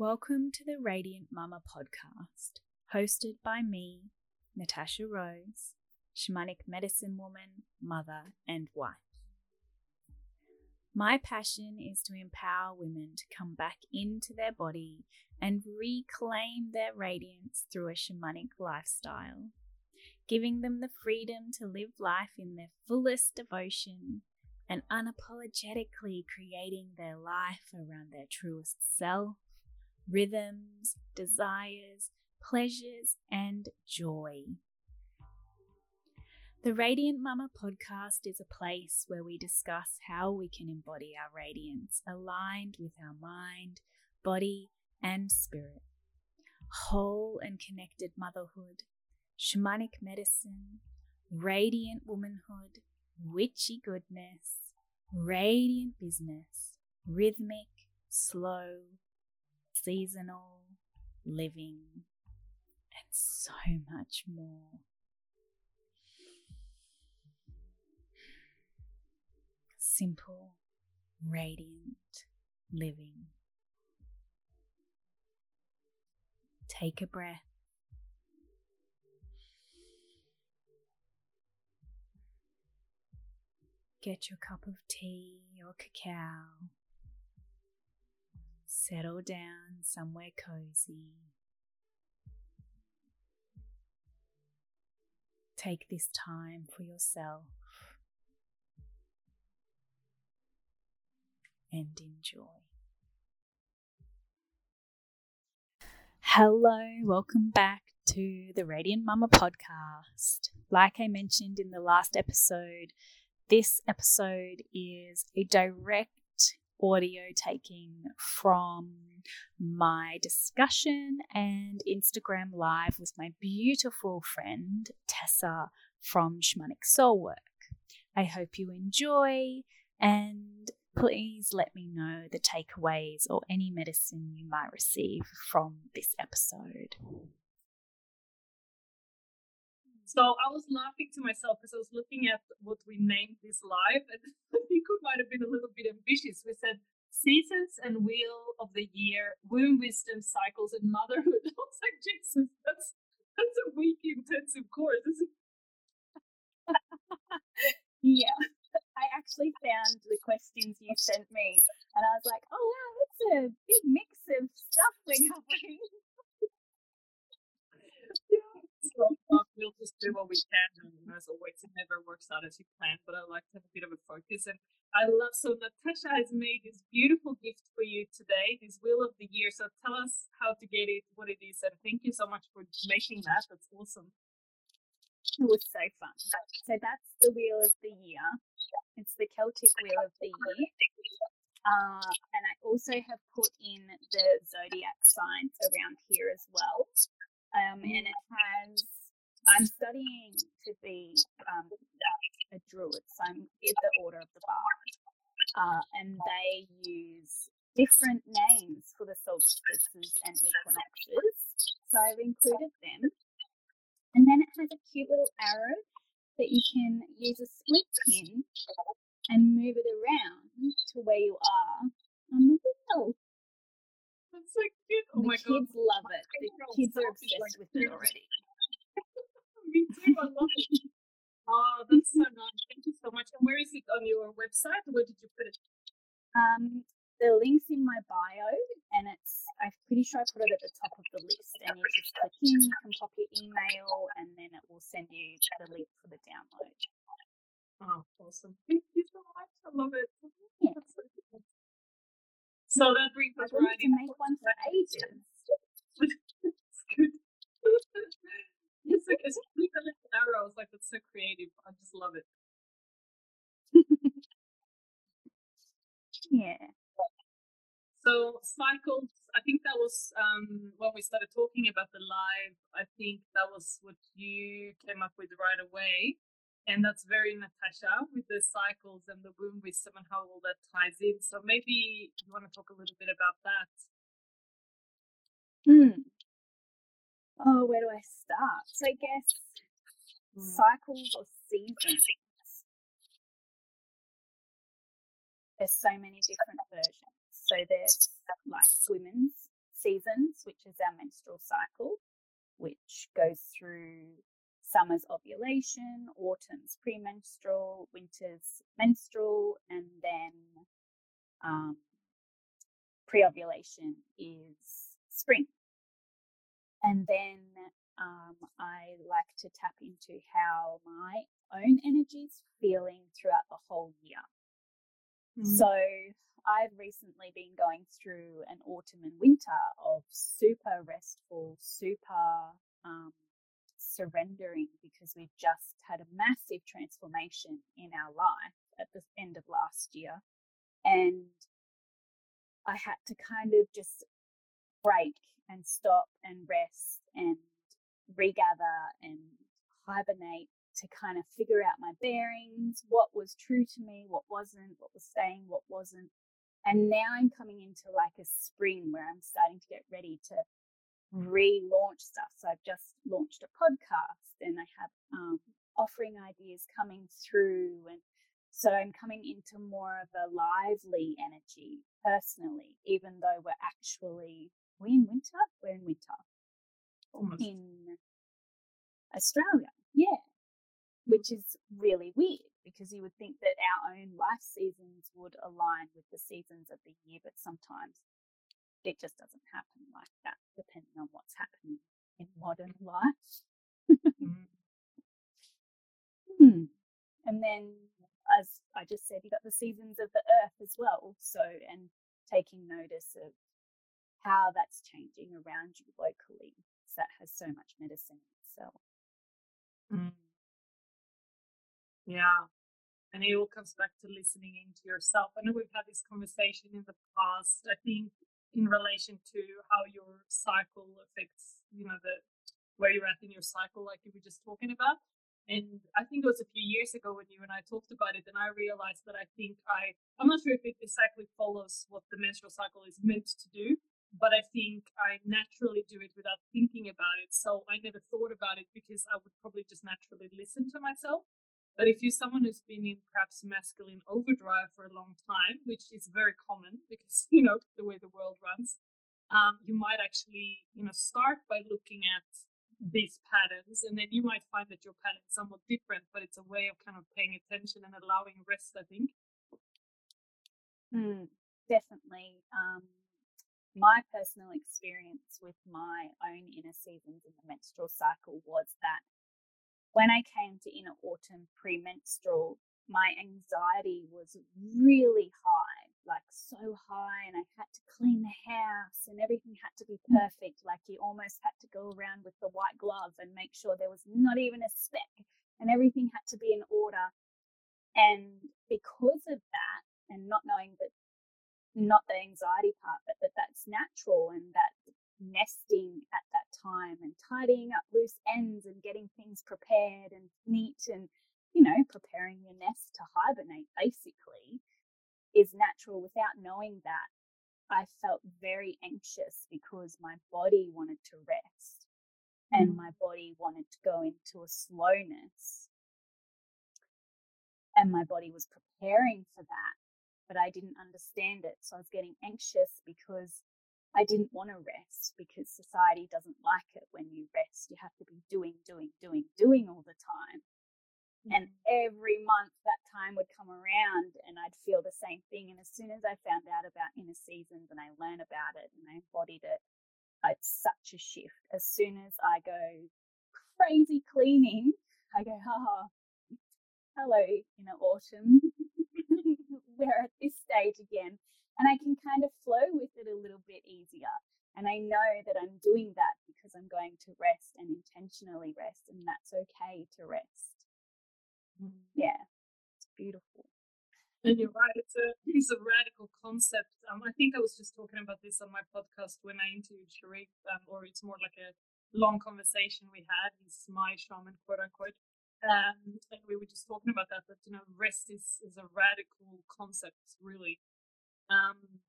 Welcome to the Radiant Mama podcast, hosted by me, Natasha Rose, shamanic medicine woman, mother, and wife. My passion is to empower women to come back into their body and reclaim their radiance through a shamanic lifestyle, giving them the freedom to live life in their fullest devotion and unapologetically creating their life around their truest self, rhythms, desires, pleasures, and joy. The Radiant Mama podcast is a place where we discuss how we can embody our radiance aligned with our mind, body, and spirit. Whole and connected motherhood, shamanic medicine, radiant womanhood, witchy goodness, radiant business, rhythmic, slow, seasonal, living, and so much more. simple, radiant living. Take a breath. Get your cup of tea or cacao. Settle down somewhere cozy. Take this time for yourself. and enjoy. Hello, welcome back to the Radiant Mama podcast. Like I mentioned in the last episode, this episode is a direct audio taking from my discussion and Instagram live with my beautiful friend Tessa from Shamanic Soulwork. I hope you enjoy and please let me know the takeaways or any medicine you might receive from this episode. So I was laughing to myself because I was looking at what we named this live, and I think we might have been a little bit ambitious. We said seasons and wheel of the year, womb wisdom cycles, and motherhood. I was like, Jesus, that's that's a week intensive course. yeah. I actually found the questions you sent me, and I was like, oh wow, it's a big mix of stuff we're covering. We'll just do what we can, and as always, it never works out as you plan. But I like to have a bit of a focus, and I love. So Natasha has made this beautiful gift for you today, this wheel of the year. So tell us how to get it, what it is, and thank you so much for making that. That's awesome. It was so fun. So that's the wheel of the year. It's the Celtic Wheel of the Year. Uh, and I also have put in the zodiac signs around here as well. Um, and it has, I'm studying to be um, a druid, so I'm in the Order of the Bard. Uh, and they use different names for the solstices and equinoxes. So I've included them. And then it has a cute little arrow that you can use a split pin and move it around to where you are on the wheel. Cute. Oh the my kids god. love it. The kids are obsessed with it already. Me too. I love it. Oh, that's so nice. Thank you so much. And where is it on your website? Where did you put it? Um, the link's in my bio, and it's I'm pretty sure I put it at the top of the list. And you just click in, you can pop your email, and then it will send you the link for the download. Oh, awesome. Thank you so much. I love it. Yeah. That's so good. So that brings us right to make one for ages. it's good. it's like it's the little arrows, like it's so creative. I just love it. Yeah. So cycles, I think that was um, when we started talking about the live. I think that was what you came up with right away, and that's very Natasha with the cycles and the womb wisdom and how all that ties in. So maybe you want to talk a little bit about that. Hmm. Oh, where do I start? So I guess Mm. cycles or seasons. There's so many different versions. So there's like women's seasons, which is our menstrual cycle, which goes through summer's ovulation, autumn's premenstrual, winter's menstrual, and then um, pre ovulation is spring. And then um, I like to tap into how my own energy's feeling throughout the whole year. Mm-hmm. So I've recently been going through an autumn and winter of super restful, super um, surrendering because we've just had a massive transformation in our life at the end of last year. And I had to kind of just break and stop and rest and regather and hibernate to kind of figure out my bearings, what was true to me, what wasn't, what was staying, what wasn't. And now I'm coming into like a spring where I'm starting to get ready to relaunch stuff. So I've just launched a podcast and I have um, offering ideas coming through. And so I'm coming into more of a lively energy personally, even though we're actually, we in winter? We're in winter. Almost. In Australia, yeah. Which is really weird because you would think that our own life seasons would align with the seasons of the year, but sometimes it just doesn't happen like that, depending on what's happening in modern life. mm. hmm. And then, as I just said, you got the seasons of the earth as well. So, and taking notice of how that's changing around you locally. So that has so much medicine in itself. Mm. Yeah. And it all comes back to listening into yourself. I know we've had this conversation in the past. I think in relation to how your cycle affects, you know, the where you're at in your cycle, like you were just talking about. And I think it was a few years ago when you and I talked about it, and I realized that I think I, I'm not sure if it exactly follows what the menstrual cycle is meant to do, but I think I naturally do it without thinking about it. So I never thought about it because I would probably just naturally listen to myself. But if you're someone who's been in perhaps masculine overdrive for a long time, which is very common because, you know, the way the world runs, um, you might actually, you know, start by looking at these patterns and then you might find that your pattern is somewhat different, but it's a way of kind of paying attention and allowing rest, I think. Mm, definitely. Um, my personal experience with my own inner seasons in the menstrual cycle was that when I came to inner autumn premenstrual, my anxiety was really high, like so high, and I had to clean the house and everything had to be mm. perfect. Like you almost had to go around with the white glove and make sure there was not even a speck and everything had to be in order. And because of that, and not knowing that, not the anxiety part, but that that's natural and that nesting at that time and tidying up loose ends and getting things prepared and neat and, you know, preparing your nest to hibernate basically is natural without knowing that. I felt very anxious because my body wanted to rest and mm. my body wanted to go into a slowness. And my body was preparing for that, but I didn't understand it. So I was getting anxious because I didn't want to rest because society doesn't like it when you rest. You have to be doing, doing, doing, doing all the time. Mm-hmm. And every month that time would come around and I'd feel the same thing. And as soon as I found out about inner seasons and I learned about it and I embodied it, it's such a shift. As soon as I go crazy cleaning, I go, ha ha, hello, inner autumn. We're at this stage again and I can kind of flow with it a little bit easier. And I know that I'm doing that because I'm going to rest and intentionally rest, and that's okay to rest. Mm. Yeah, it's beautiful. And you're right; it's a it's a radical concept. Um, I think I was just talking about this on my podcast when I interviewed Sharif, um, or it's more like a long conversation we had. He's my shaman, quote unquote. Um, and we were just talking about that. That you know, rest is is a radical concept, really. Um,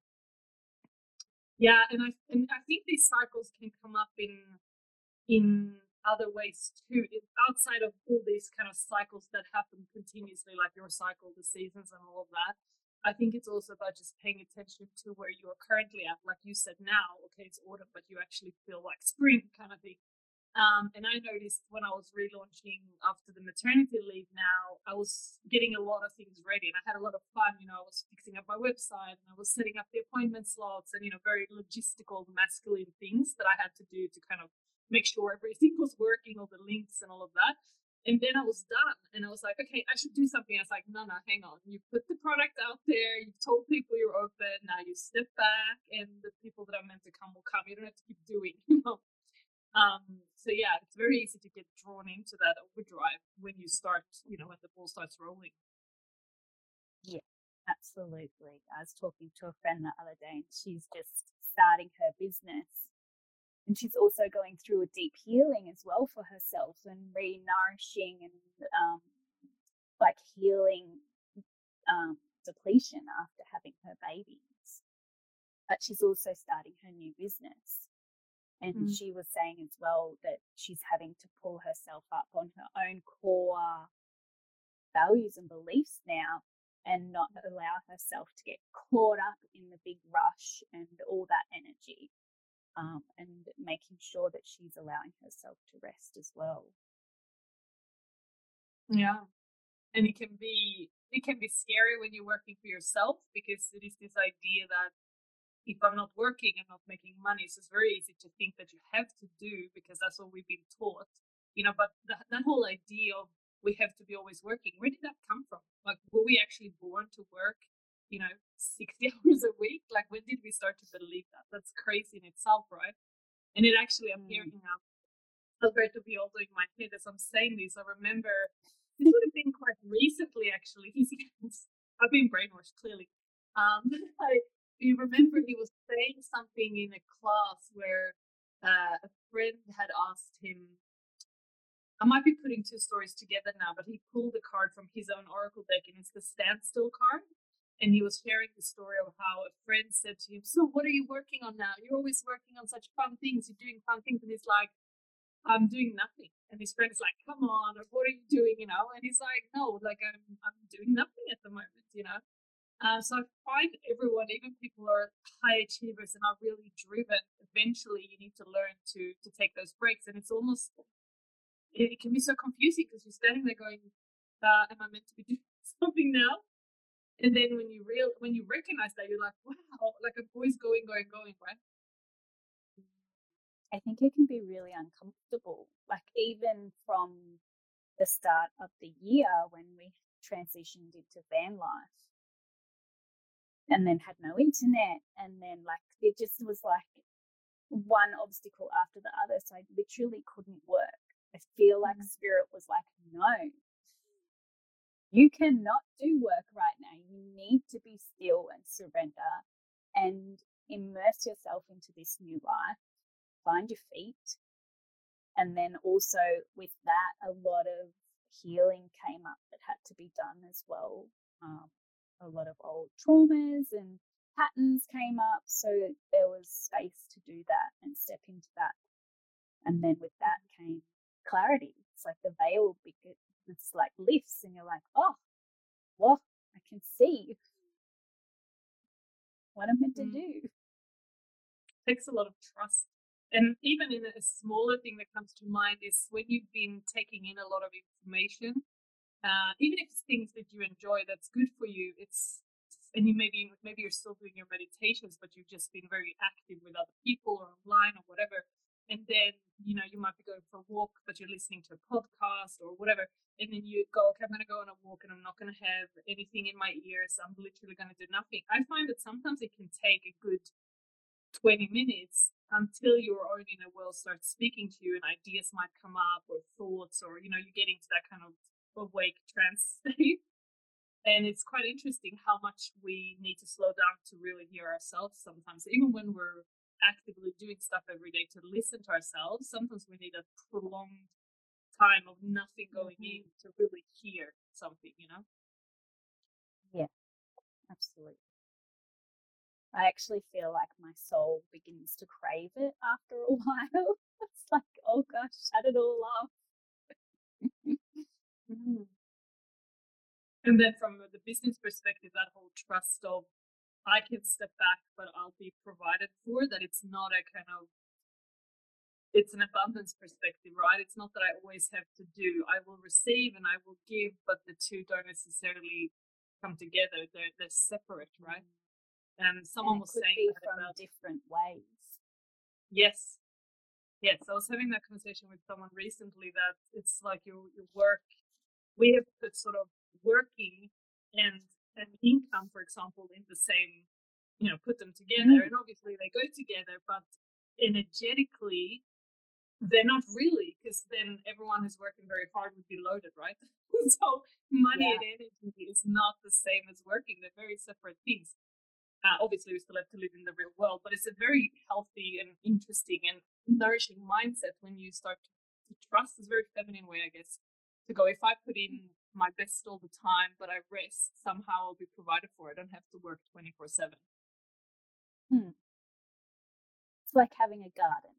yeah, and I and I think these cycles can come up in in other ways too, outside of all these kind of cycles that happen continuously, like your cycle, the seasons, and all of that. I think it's also about just paying attention to where you are currently at. Like you said now, okay, it's autumn, but you actually feel like spring kind of thing. Um, and I noticed when I was relaunching after the maternity leave now, I was getting a lot of things ready and I had a lot of fun. You know, I was fixing up my website and I was setting up the appointment slots and, you know, very logistical, masculine things that I had to do to kind of make sure everything was working, all the links and all of that. And then I was done and I was like, okay, I should do something. I was like, no, no, hang on. You put the product out there, you've told people you're open, now you step back and the people that are meant to come will come. You don't have to keep doing, you know. Um, so yeah, it's very easy to get drawn into that overdrive when you start, you know, when the ball starts rolling. Yeah, absolutely. I was talking to a friend the other day and she's just starting her business. And she's also going through a deep healing as well for herself and re nourishing and um, like healing um, depletion after having her babies. But she's also starting her new business. And mm. she was saying as well that she's having to pull herself up on her own core values and beliefs now and not allow herself to get caught up in the big rush and all that energy. Um, and making sure that she's allowing herself to rest as well. Yeah. And it can be it can be scary when you're working for yourself because it is this idea that if I'm not working, I'm not making money. So it's very easy to think that you have to do because that's what we've been taught, you know. But that, that whole idea of we have to be always working, where did that come from? Like, were we actually born to work, you know, 60 hours a week? Like, when did we start to believe that? That's crazy in itself, right? And it actually, I'm mm. hearing now Alberto Villoldo in my head as I'm saying this. I remember this would have been quite recently, actually. He's, I've been brainwashed, clearly. Um, I, you remember he was saying something in a class where uh, a friend had asked him. I might be putting two stories together now, but he pulled a card from his own oracle deck, and it's the standstill card. And he was sharing the story of how a friend said to him, "So, what are you working on now? You're always working on such fun things. You're doing fun things." And he's like, "I'm doing nothing." And his friend's like, "Come on, what are you doing?" You know, and he's like, "No, like I'm I'm doing nothing at the moment." You know, uh, so I find everyone, even people who are high achievers and are really driven, eventually you need to learn to to take those breaks. And it's almost it, it can be so confusing because you're standing there going, uh, "Am I meant to be doing something now?" And then when you real when you recognize that, you're like, "Wow!" Like a voice going, going, going, right? I think it can be really uncomfortable. Like even from the start of the year when we transitioned into van life and then had no internet and then like it just was like one obstacle after the other so i literally couldn't work. I feel like mm-hmm. spirit was like no. You cannot do work right now. You need to be still and surrender and immerse yourself into this new life. Find your feet. And then also with that a lot of healing came up that had to be done as well um, a lot of old traumas and patterns came up. So there was space to do that and step into that. And then with that came clarity. It's like the veil, it's like lifts, and you're like, oh, well, I can see what I'm meant to mm. do. It takes a lot of trust. And even in a smaller thing that comes to mind is when you've been taking in a lot of information uh, even if it's things that you enjoy that's good for you it's and you maybe maybe you're still doing your meditations but you've just been very active with other people or online or whatever and then you know you might be going for a walk but you're listening to a podcast or whatever and then you go okay i'm going to go on a walk and i'm not going to have anything in my ears. I'm literally going to do nothing. I find that sometimes it can take a good 20 minutes until your own inner world starts speaking to you and ideas might come up or thoughts or you know you get into that kind of awake trance state. And it's quite interesting how much we need to slow down to really hear ourselves sometimes. Even when we're actively doing stuff every day to listen to ourselves, sometimes we need a prolonged time of nothing going mm-hmm. in to really hear something, you know? Yeah, absolutely. I actually feel like my soul begins to crave it after a while. it's like, oh gosh, shut it all off. Mm. And then from the business perspective, that whole trust of I can step back, but I'll be provided for, that it's not a kind of it's an abundance perspective, right? It's not that I always have to do. I will receive and I will give, but the two don't necessarily come together. They're they're separate, right? And someone and was saying from about, different ways. Yes. Yes. I was having that conversation with someone recently that it's like your your work we have put sort of working and and income, for example, in the same, you know, put them together. Mm. And obviously they go together, but energetically they're not really, because then everyone who's working very hard would be loaded, right? so money Yeah. and energy is not the same as working. They're very separate things. Uh, obviously, we still have to live in the real world, but it's a very healthy and interesting and nourishing mindset when you start to trust. It's a very feminine way, I guess, to go. If I put in my best all the time, but I rest, somehow I'll be provided for. I don't have to work 24 7. It's like having a garden.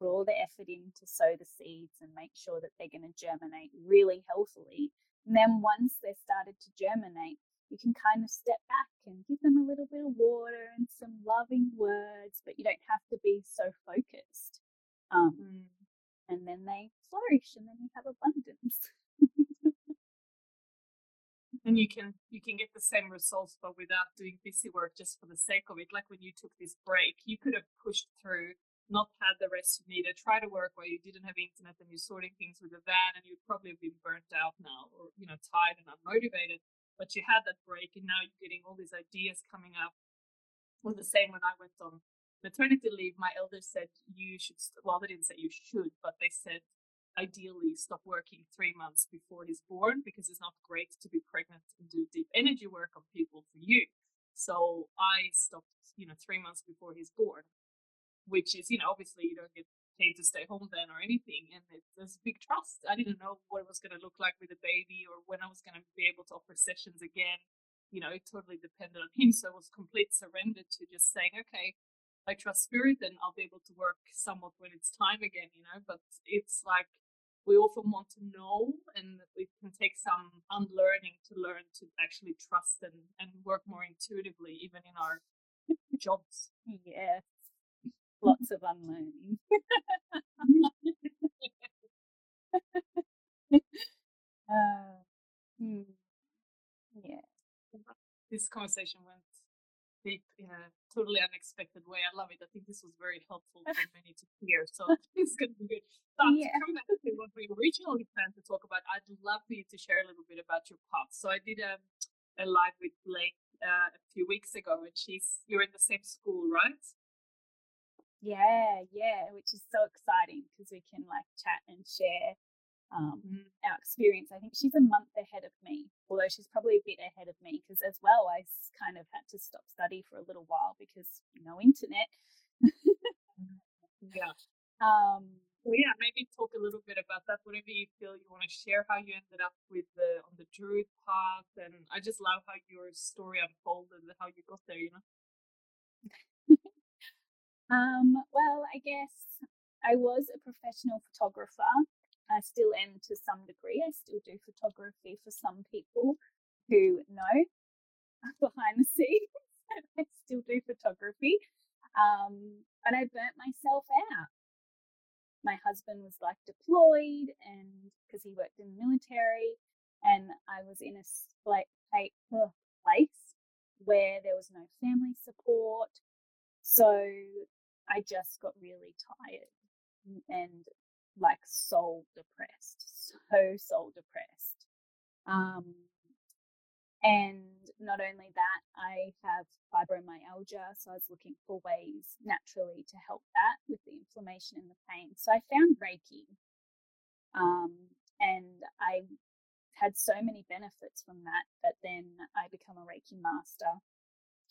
Put all the effort in to sow the seeds and make sure that they're going to germinate really healthily. And then once they're started to germinate, you can kind of step back and give them a little bit of water and some loving words, but you don't have to be so focused. Um, and then they flourish and then you have abundance. and you can you can get the same results but without doing busy work just for the sake of it like when you took this break you could have pushed through not had the rest you needed try to work while you didn't have internet and you're sorting things with a van and you'd probably have been burnt out now or you know tired and unmotivated but you had that break and now you're getting all these ideas coming up well the same when i went on maternity leave my elders said you should well they didn't say you should but they said ideally stop working three months before he's born because it's not great to be pregnant and do deep energy work on people for you. So I stopped, you know, three months before he's born, which is, you know, obviously you don't get paid to stay home then or anything. And it, there's big trust. I didn't know what it was going to look like with a baby or when I was going to be able to offer sessions again. You know, it totally depended on him. So it was complete surrender to just saying, okay, I trust spirit and I'll be able to work somewhat when it's time again, you know, but it's like, we often want to know and it can take some unlearning to learn to actually trust and, and work more intuitively even in our jobs yes. Lots of unlearning. uh, hmm. Yeah. this conversation went deep in a totally unexpected way. I love it. I think this was very helpful for many to hear so it's going to be good. But Yeah. to come back to what we originally planned to talk about i'd love for you to share a little bit about your path. So i did a, a live with blake uh, a few weeks ago and she's you're in the same school right? Yeah, yeah, which is so exciting because we can like chat and share um, Mm. our experience. I think she's a month ahead of me, although she's probably a bit ahead of me because as well, I kind of had to stop study for a little while because no internet. yeah Um, Well, yeah, maybe talk a little bit about that. Whatever you feel you want to share, how you ended up with the on the druid path, and I just love how your story unfolded, and how you got there. You know. Um, well, I guess I was a professional photographer. I still am to some degree. I still do photography for some people who know behind the scenes. I still do photography. Um, but I burnt myself out. My husband was like deployed and because he worked in the military and I was in a like pla- place where there was no family support. So I just got really tired and like soul depressed, so soul depressed. Um, and not only that, I have fibromyalgia, so I was looking for ways naturally to help that with the inflammation and the pain. So I found Reiki, um, and I had so many benefits from that. But then I become a Reiki master,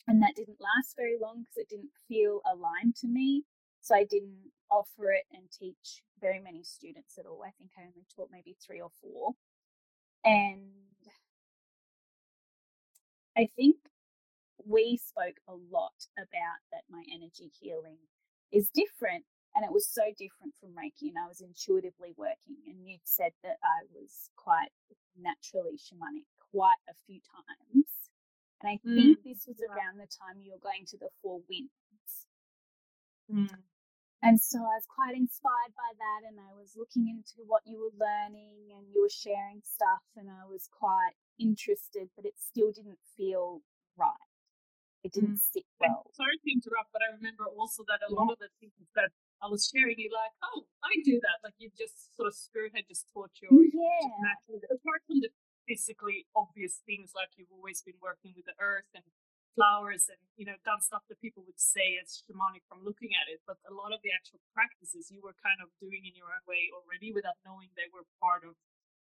and that didn't last very long because it didn't feel aligned to me. So I didn't offer it and teach very many students at all. I think I only taught maybe three or four. And I think we spoke a lot about that my energy healing is different And it was so different from Reiki, and I was intuitively working. And you said that I was quite naturally shamanic quite a few times. And I think mm. this was around the time you were going to the Four Winds. Mm. And so I was quite inspired by that, and I was looking into what you were learning, and you were sharing stuff, and I was quite interested, but it still didn't feel right. It didn't mm. sit well. I'm sorry to interrupt, but I remember also that a yeah. lot of the things that I was sharing, you like, oh, I do that. Like you just sort of spirit had just taught you. Yeah. Apart from the physically obvious things, like you've always been working with the earth and flowers and you know done stuff that people would say as shamanic from looking at it but a lot of the actual practices you were kind of doing in your own way already without knowing they were part of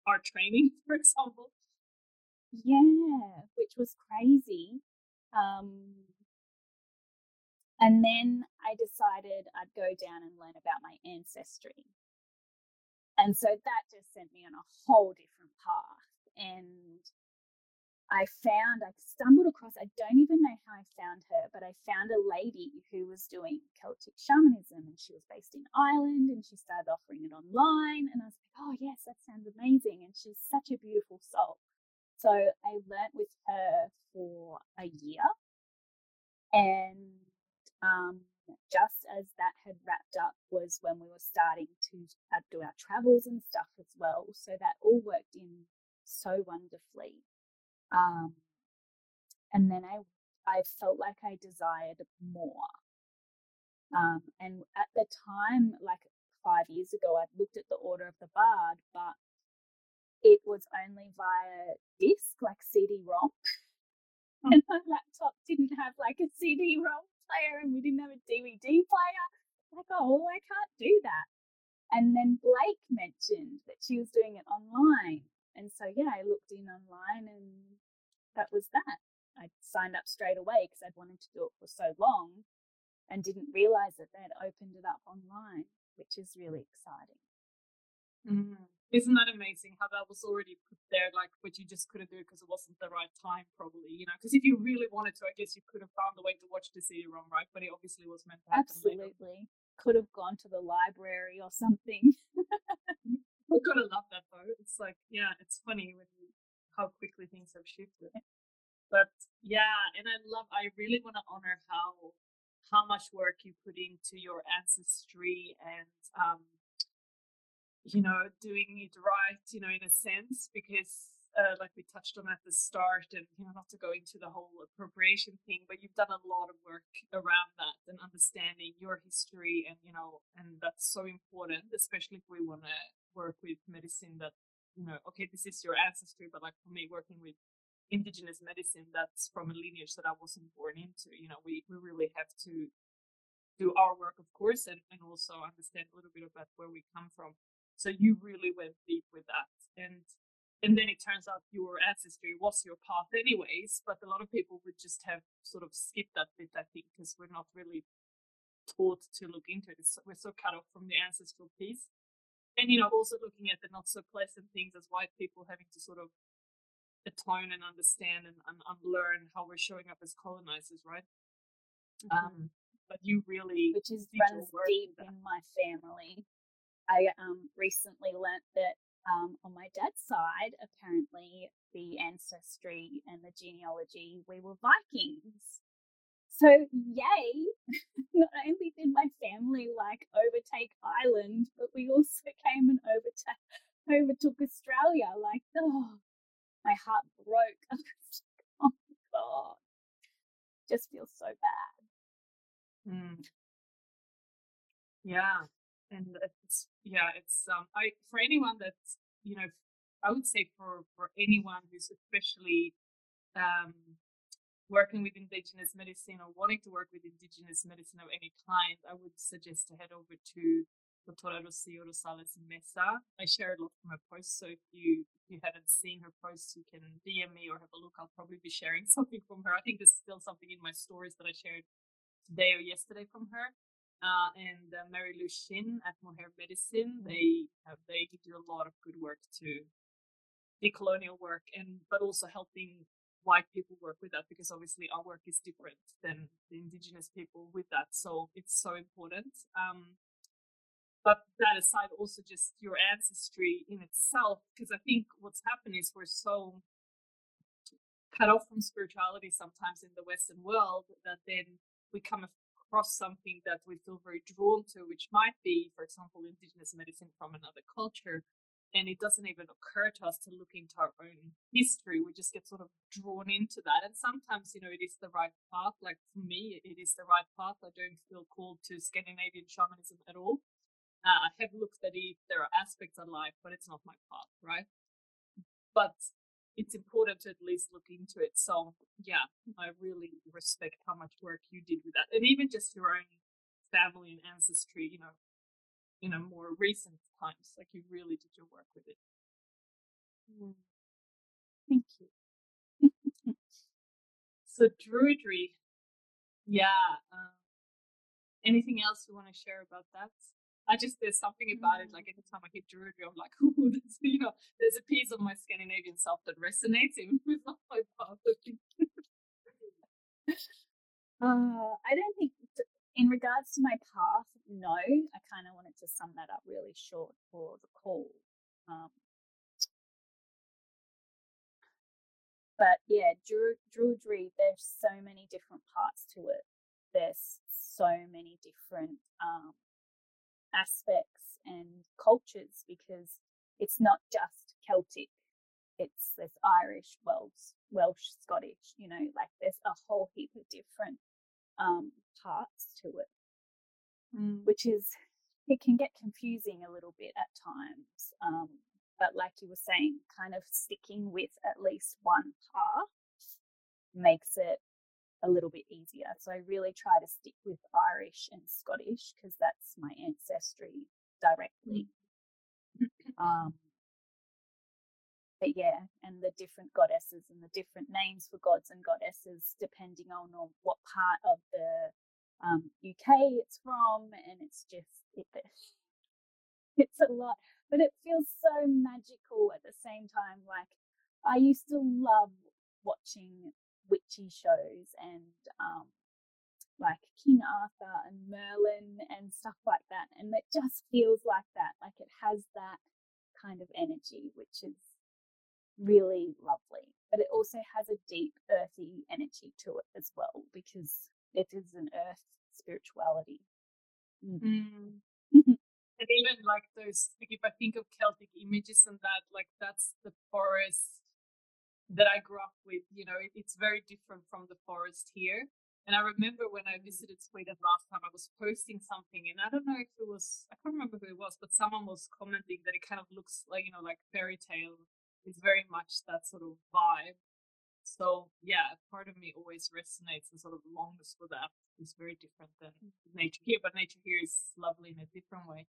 our training for example yeah which was crazy um and then I decided I'd go down and learn about my ancestry. And so that just sent me on a whole different path. And I found, I stumbled across, I don't even know how I found her, but I found a lady who was doing Celtic shamanism and she was based in Ireland and she started offering it online. And I was like, oh, yes, that sounds amazing. And she's such a beautiful soul. So I learnt with her for a year. And um, just as that had wrapped up was when we were starting to do our travels and stuff as well. So that all worked in so wonderfully. Um, and then I, I felt like I desired more. Um, and at the time, like five years ago, I'd looked at the Order of the Bard, but it was only via disc, like CD-ROM. Hmm. and my laptop didn't have like a CD-ROM player, and we didn't have a DVD player. Like, oh, well, I can't do that. And then Blake mentioned that she was doing it online. And so, yeah, I looked in online and that was that. I signed up straight away because I'd wanted to do it for so long and didn't realize that they'd opened it up online, which is really exciting. Mm. Isn't that amazing how that was already put there, like, but you just couldn't do it because it wasn't the right time, probably, you know? Because if you really wanted to, I guess you could have found a way to watch the CD-ROM, right? But it obviously was meant to happen. Absolutely. Later. Could have gone to the library or something. We're gonna love that though. It's like, yeah, it's funny when you, how quickly things have shifted. But yeah, and I love. I really want to honor how how much work you put into your ancestry and um, you know, doing it right, you know, in a sense, because uh, like we touched on at the start, and you know, not to go into the whole appropriation thing, but you've done a lot of work around that and understanding your history, and you know, and that's so important, especially if we want to work with medicine that, you know, okay, this is your ancestry, but like for me, working with indigenous medicine that's from a lineage that I wasn't born into, you know, we, we really have to do our work, of course, and, and also understand a little bit about where we come from. So you really went deep with that. And and then it turns out your ancestry was your path anyways, but a lot of people would just have sort of skipped that bit, I think, because we're not really taught to look into it. we're so cut off from the ancestral piece. And, you know, also looking at the not so pleasant things as white people having to sort of atone and understand and, and unlearn how we're showing up as colonizers, right? Mm-hmm. Um, but you really, which is runs deep in my family. I um, recently learnt that um, on my dad's side, apparently the ancestry and the genealogy, we were Vikings. So, yay! Not only did my family like overtake Ireland, but we also came and overta- overtook Australia. Like, oh, my heart broke. oh my god, just feels so bad. Mm. Yeah, and it's yeah, it's um, I for anyone that's you know, I would say for for anyone who's especially um, working with indigenous medicine or wanting to work with indigenous medicine of any kind, I would suggest to head over to Doctora Rocio Rosales Meza. I share a lot from her posts, so if you if you haven't seen her posts, you can DM me or have a look. I'll probably be sharing something from her. I think there's still something in my stories that I shared today or yesterday from her uh, and uh, Mary Lou Shin at Mohair Medicine. They have they do a lot of good work to decolonial work and but also helping white people work with that because obviously our work is different than the indigenous people with that. So it's so important. Um, but that aside, also just your ancestry in itself, because I think what's happened is we're so cut off from spirituality sometimes in the Western world that then we come across something that we feel very drawn to, which might be, for example, indigenous medicine from another culture. And it doesn't even occur to us to look into our own history. We just get sort of drawn into that. And sometimes, you know, it is the right path. Like for me, it is the right path. I don't feel called to Scandinavian shamanism at all. Uh, I have looked at it. There are aspects of life, but it's not my path, right? But it's important to at least look into it. So yeah, I really respect how much work you did with that, and even just your own family and ancestry. You know, in a more recent times, like you really did your work with it. Mm. Thank you. so Druidry, yeah. Um, anything else you want to share about that? I just there's something about it. Like every time I hit Druidry, I'm like, ooh, there's, you know, there's a piece of my Scandinavian self that resonates even with my path. uh, I don't think, in regards to my path, no. I kind of wanted to sum that up really short for the call. Um, but yeah, Druidry, there's so many different parts to it. There's so many different um, aspects and cultures because it's not just Celtic. It's there's Irish, Welsh, Welsh, Scottish. You know, like there's a whole heap of different um, parts to it, mm. which is it can get confusing a little bit at times. Um, but like you were saying, kind of sticking with at least one path makes it a little bit easier. So I really try to stick with Irish and Scottish because that's my ancestry directly. Um, but yeah, and the different goddesses and the different names for gods and goddesses depending on, what part of the um, UK it's from, and it's just it, it's a lot, but it feels so magical at the same time. Like I used to love watching witchy shows and um, like King Arthur and Merlin and stuff like that. And it just feels like that. Like it has that kind of energy, which is really lovely. But it also has a deep earthy energy to it as well because it is an earth spirituality. Mm. Mm. and even like those, like if I think of Celtic images and that, like that's the forest that I grew up with, you know, it, it's very different from the forest here. And I remember when I visited Sweden last time, I was posting something, and I don't know if it was, I can't remember who it was, but someone was commenting that it kind of looks like, you know, like fairy tale. It's very much that sort of vibe. So, yeah, part of me always resonates and sort of longs for that. It's very different than nature here, but nature here is lovely in a different way.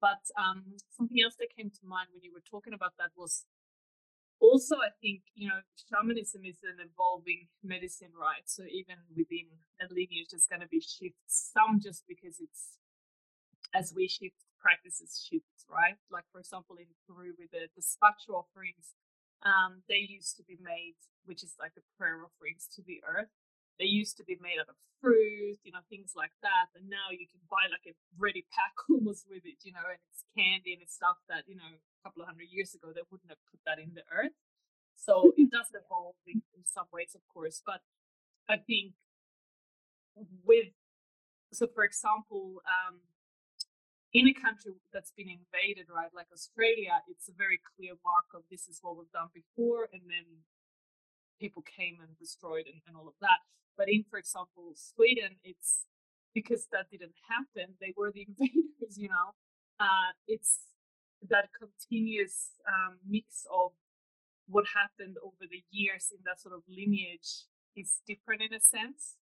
But um, something else that came to mind when you were talking about that was also i think you know shamanism is an evolving medicine right so even within a lineage there's going to be shifts some just because it's as we shift practices shifts right like for example in peru with the despacho offerings um, they used to be made which is like the prayer offerings to the earth they used to be made out of fruit, you know, things like that. And now you can buy like a ready pack almost with it, you know, and it's candy and it's stuff that, you know, a couple of hundred years ago they wouldn't have put that in the earth. So it does evolve in, in some ways, of course. But I think with, so for example, um, in a country that's been invaded, right, like Australia, it's a very clear mark of this is what we've done before, and then people came and destroyed and, and all of that. But in, for example, Sweden, it's because that didn't happen. They were the invaders, you know. Uh, it's that continuous um, mix of what happened over the years in that sort of lineage is different in a sense.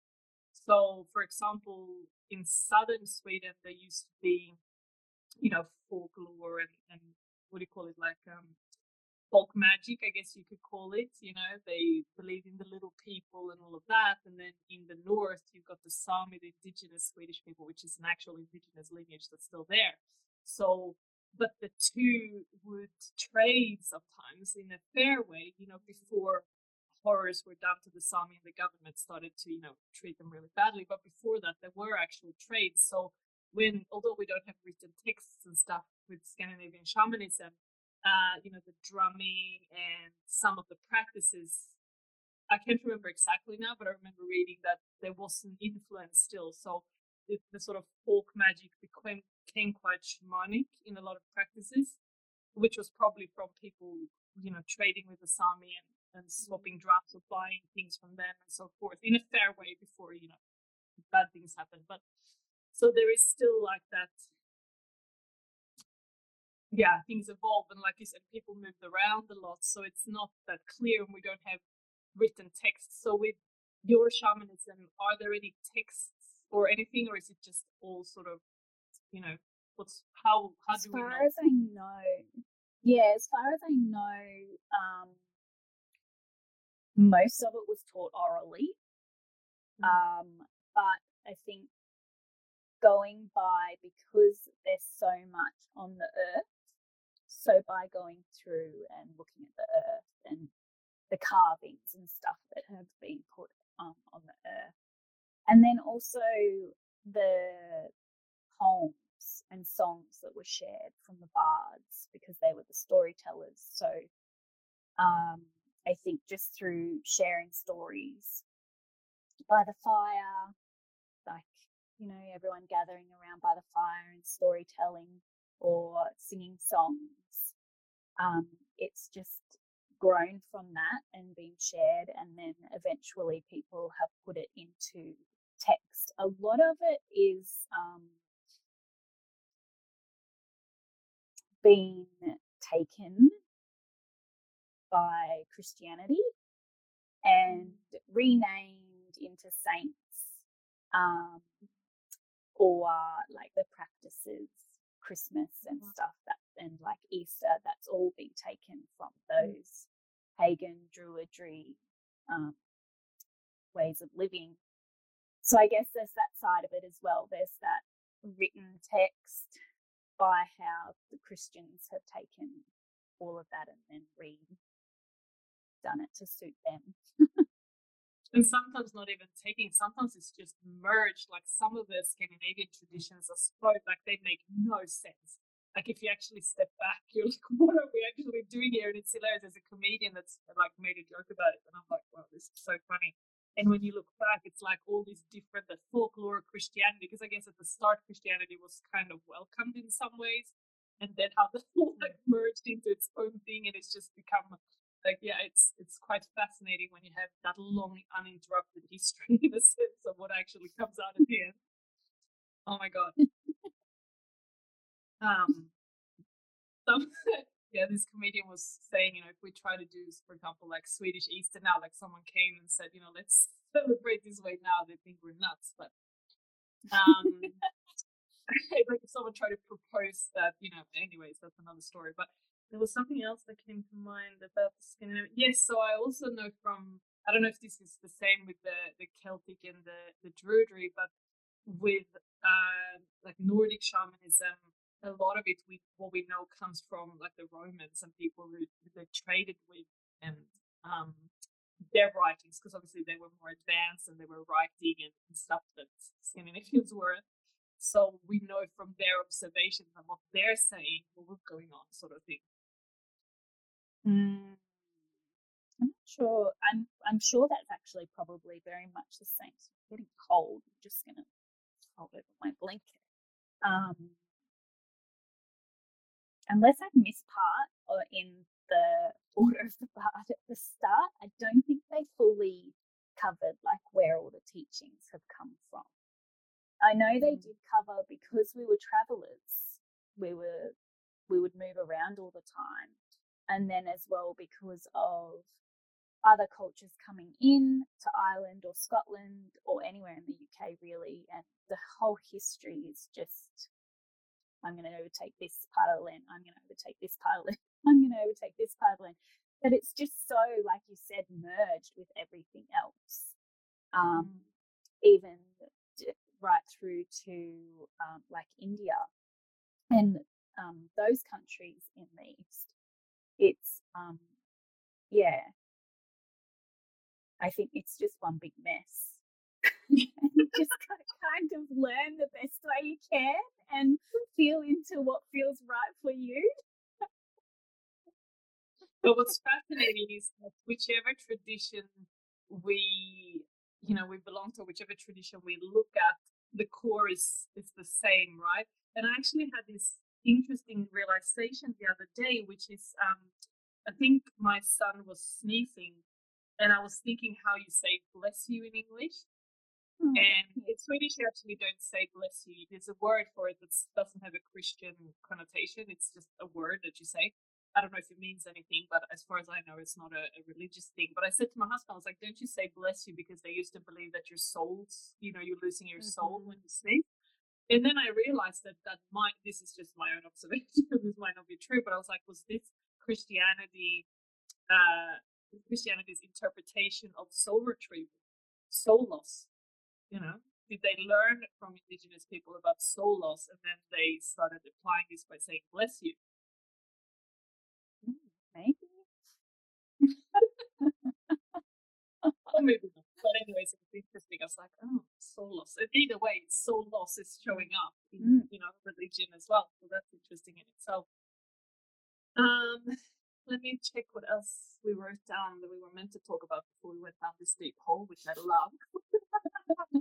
So, for example, in southern Sweden, there used to be, you know, folklore and, and what do you call it, like um, folk magic, I guess you could call it. You know, they believe in the little people and all of that. And then in the north, you've got the Sami, the indigenous Swedish people, which is an actual indigenous lineage that's still there. So, but the two would trade sometimes in a fair way, you know, before horrors were done to the Sami and the government started to, you know, treat them really badly. But before that, there were actual trades. So when although we don't have written texts and stuff with Scandinavian shamanism, uh, you know, the drumming and some of the practices. I can't remember exactly now, but I remember reading that there was an influence still. So the, the sort of folk magic became, became quite shamanic in a lot of practices, which was probably from people, you know, trading with the Sami and, and swapping mm-hmm. drafts or buying things from them and so forth in a fair way before, you know, bad things happen. But so there is still like that yeah, things evolve and like you said, people moved around a lot, so it's not that clear and we don't have written text. So with your shamanism, are there any texts or anything, or is it just all sort of, you know, what's how how as do we far know? as I know, yeah, as far as I know, um, most of it was taught orally. Mm. Um, but I think going by because there's so much on the earth so by going through and looking at the earth and the carvings and stuff that have been put um, on the earth, and then also the poems and songs that were shared from the bards because they were the storytellers. So um, I think just through sharing stories by the fire, like you know everyone gathering around by the fire and storytelling or singing songs. Um, it's just grown from that and been shared, and then eventually people have put it into text. A lot of it is um, being taken by Christianity and renamed into saints um, or like the practices Christmas and mm-hmm. stuff that and like Easter, that's all been taken from mm. those pagan druidry um, ways of living. So I guess there's that side of it as well. There's that written text by how the Christians have taken all of that and then re done it to suit them. and sometimes not even taking sometimes it's just merged like some of the scandinavian traditions are so like they make no sense. Like if you actually step back you're like what are we actually doing here? And it's hilarious there's a comedian that's like made a joke about it and i'm like wow this is so funny. And when you look back it's like all these different the folklore christianity because i guess at the start christianity was kind of welcomed in some ways and then how the whole like merged into its own thing and it's just become like yeah it's it's quite fascinating when you have that long uninterrupted history in a sense of what actually comes out at the end. Oh my god. Um some yeah this comedian was saying you know if we try to do for example like swedish easter now like someone came and said you know let's celebrate this way now they think we're nuts but um like if someone tried to propose that you know anyways that's another story but there was something else that came to mind about the Scandinavian. Yes, so I also know from I don't know if this is the same with the the Celtic and the the Druidry, but with uh, like Nordic shamanism, a lot of it we what we know comes from like the Romans and people who they traded with and um, their writings because obviously they were more advanced and they were writing and, and stuff that Scandinavians weren't. So we know from their observations and what they're saying what was going on, sort of thing. Mm. I'm not sure. I'm I'm sure that's actually probably very much the same. So it's getting cold. I'm just gonna hold over my blanket. Um, unless I've missed part or in the order of the part at the start, I don't think they fully covered like where all the teachings have come from. I know they mm. did cover because we were travelers. We were we would move around all the time and then as well because of other cultures coming in to Ireland or Scotland or anywhere in the UK really and the whole history is just I'm going to overtake this part of the land I'm going to overtake this part of the land I'm going to overtake this part of the land but it's just so like you said merged with everything else um, mm. even right through to um, like India and um, those countries in the east it's um yeah. I think it's just one big mess. You just kind of learn the best way you can and feel into what feels right for you. but what's fascinating is that whichever tradition we you know we belong to whichever tradition we look at the core is is the same right? And i actually had this interesting realization the other day which is um i think my son was sneezing and i was thinking how you say bless you in english mm. and in swedish you actually don't say bless you there's a word for it that doesn't have a christian connotation it's just a word that you say I don't know if it means anything, but as far as I know, it's not a, a, religious thing. But I said to my husband, I was like, don't you say bless you because they used to believe that your soul's, you know, you're losing your mm-hmm. soul when you sleep. And then I realized that that might, this is just my own observation, this might not be true, but I was like, was this Christianity, uh, Christianity's interpretation of soul retrieval, soul loss? You know, did they learn from indigenous people about soul loss and then they started applying this by saying bless you? Maybe. or maybe not. But anyways, it's interesting. I was like, oh, soul loss. Either way, soul loss is showing up in mm. you know religion as well. So that's interesting in itself. Um, let me check what else we wrote down that we were meant to talk about before we went down this deep hole, which I love.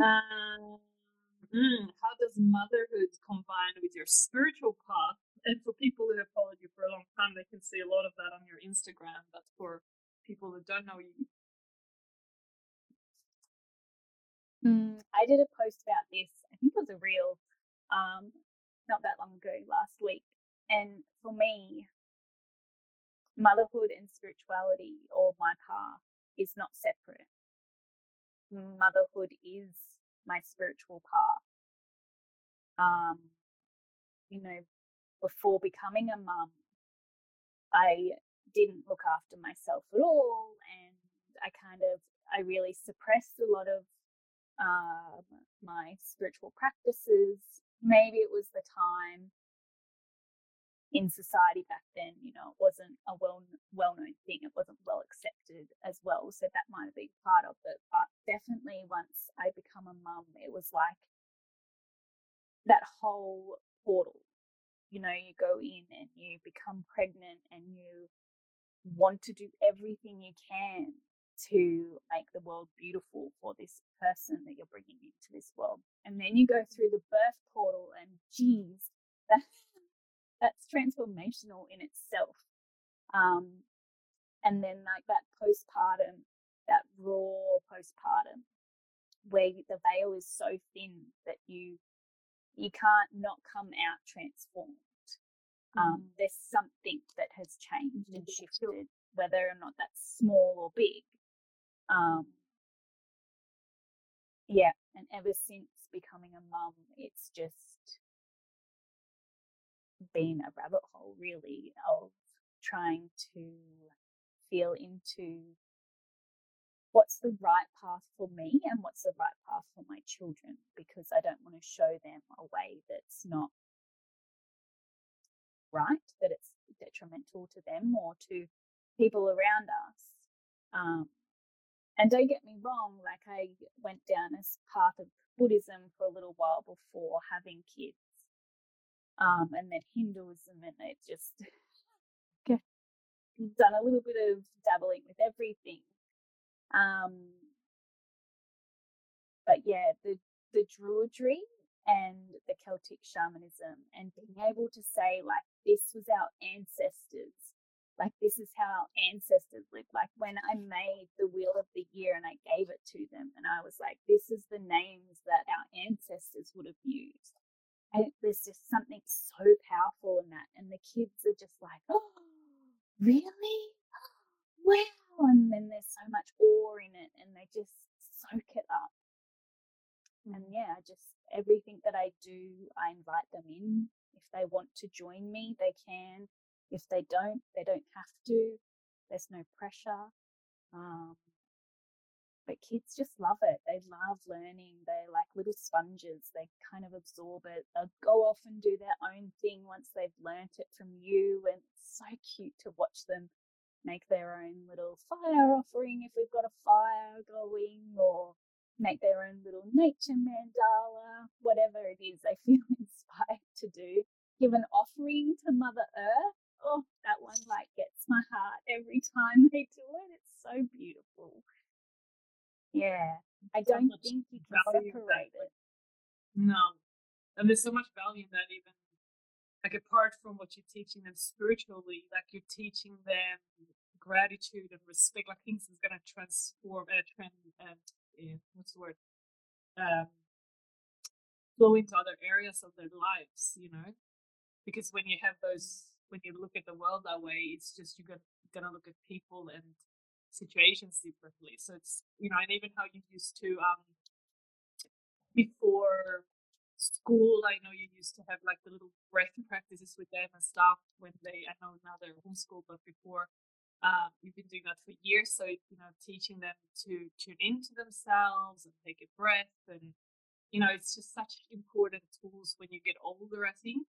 um, mm, how does motherhood combine with your spiritual path and for people who have followed you for a long time, they can see a lot of that on your Instagram. But for people that don't know you, mm, I did a post about this. I think it was a reel, um, not that long ago, last week. And for me, motherhood and spirituality, or my path, is not separate. Motherhood is my spiritual path. Um, you know, before becoming a mum, I didn't look after myself at all, and I kind of I really suppressed a lot of um, my spiritual practices. Maybe it was the time in society back then. You know, it wasn't a well well known thing. It wasn't well accepted as well. So that might have been part of it. But definitely, once I become a mum, it was like that whole portal you know, you go in and you become pregnant and you want to do everything you can to make the world beautiful for this person that you're bringing into this world. And then you go through the birth portal and geez, that's, that's transformational in itself. Um, and then like that postpartum, that raw postpartum, where the veil is so thin that you you can't not come out transformed. Mm. Um, there's something that has changed and shifted, whether or not that's small or big. Um, yeah, and ever since becoming a mum, it's just been a rabbit hole, really, of trying to feel into what's the right path for me and what's the right path for my children because I don't want to show them a way that's not right, that it's detrimental to them or to people around us. Um, and don't get me wrong, like I went down as path of Buddhism for a little while before having kids. Um, and then Hinduism, and it just done a little bit of dabbling with everything. Um, but yeah, the the Druidry and the Celtic shamanism, and being able to say like this was our ancestors, like this is how our ancestors lived. Like when I made the wheel of the year and I gave it to them, and I was like, this is the names that our ancestors would have used. And there's just something so powerful in that, and the kids are just like, oh, really? Wow and then there's so much awe in it and they just soak it up. And mm. yeah, just everything that I do, I invite them in. If they want to join me, they can. If they don't, they don't have to. There's no pressure. Um, but kids just love it. They love learning. They're like little sponges. They kind of absorb it. They'll go off and do their own thing once they've learnt it from you. And it's so cute to watch them make their own little fire offering if we've got a fire going, or make their own little nature mandala, whatever it is they feel inspired to do. Give an offering to Mother Earth. Oh, that one like gets my heart every time they do it. It's so beautiful. Yeah, I So don't think you can in that, it. No. And there's so much value in that even like apart from what you're teaching them spiritually, like you're teaching them gratitude and respect, like things is gonna transform and uh, trend and uh, what's the word? Um flow into other areas of their lives, you know? Because when you have those when you look at the world that way, it's just you're gonna, look at people and situations differently. So it's you know, and even how you used to um before school, I know you used to have like the little breath practices with them and stuff when they, I know now they're homeschooled, but before um, you've been doing that for years. So, you know, teaching them to tune into themselves and take a breath. And, you know, it's just such important tools when you get older, I think,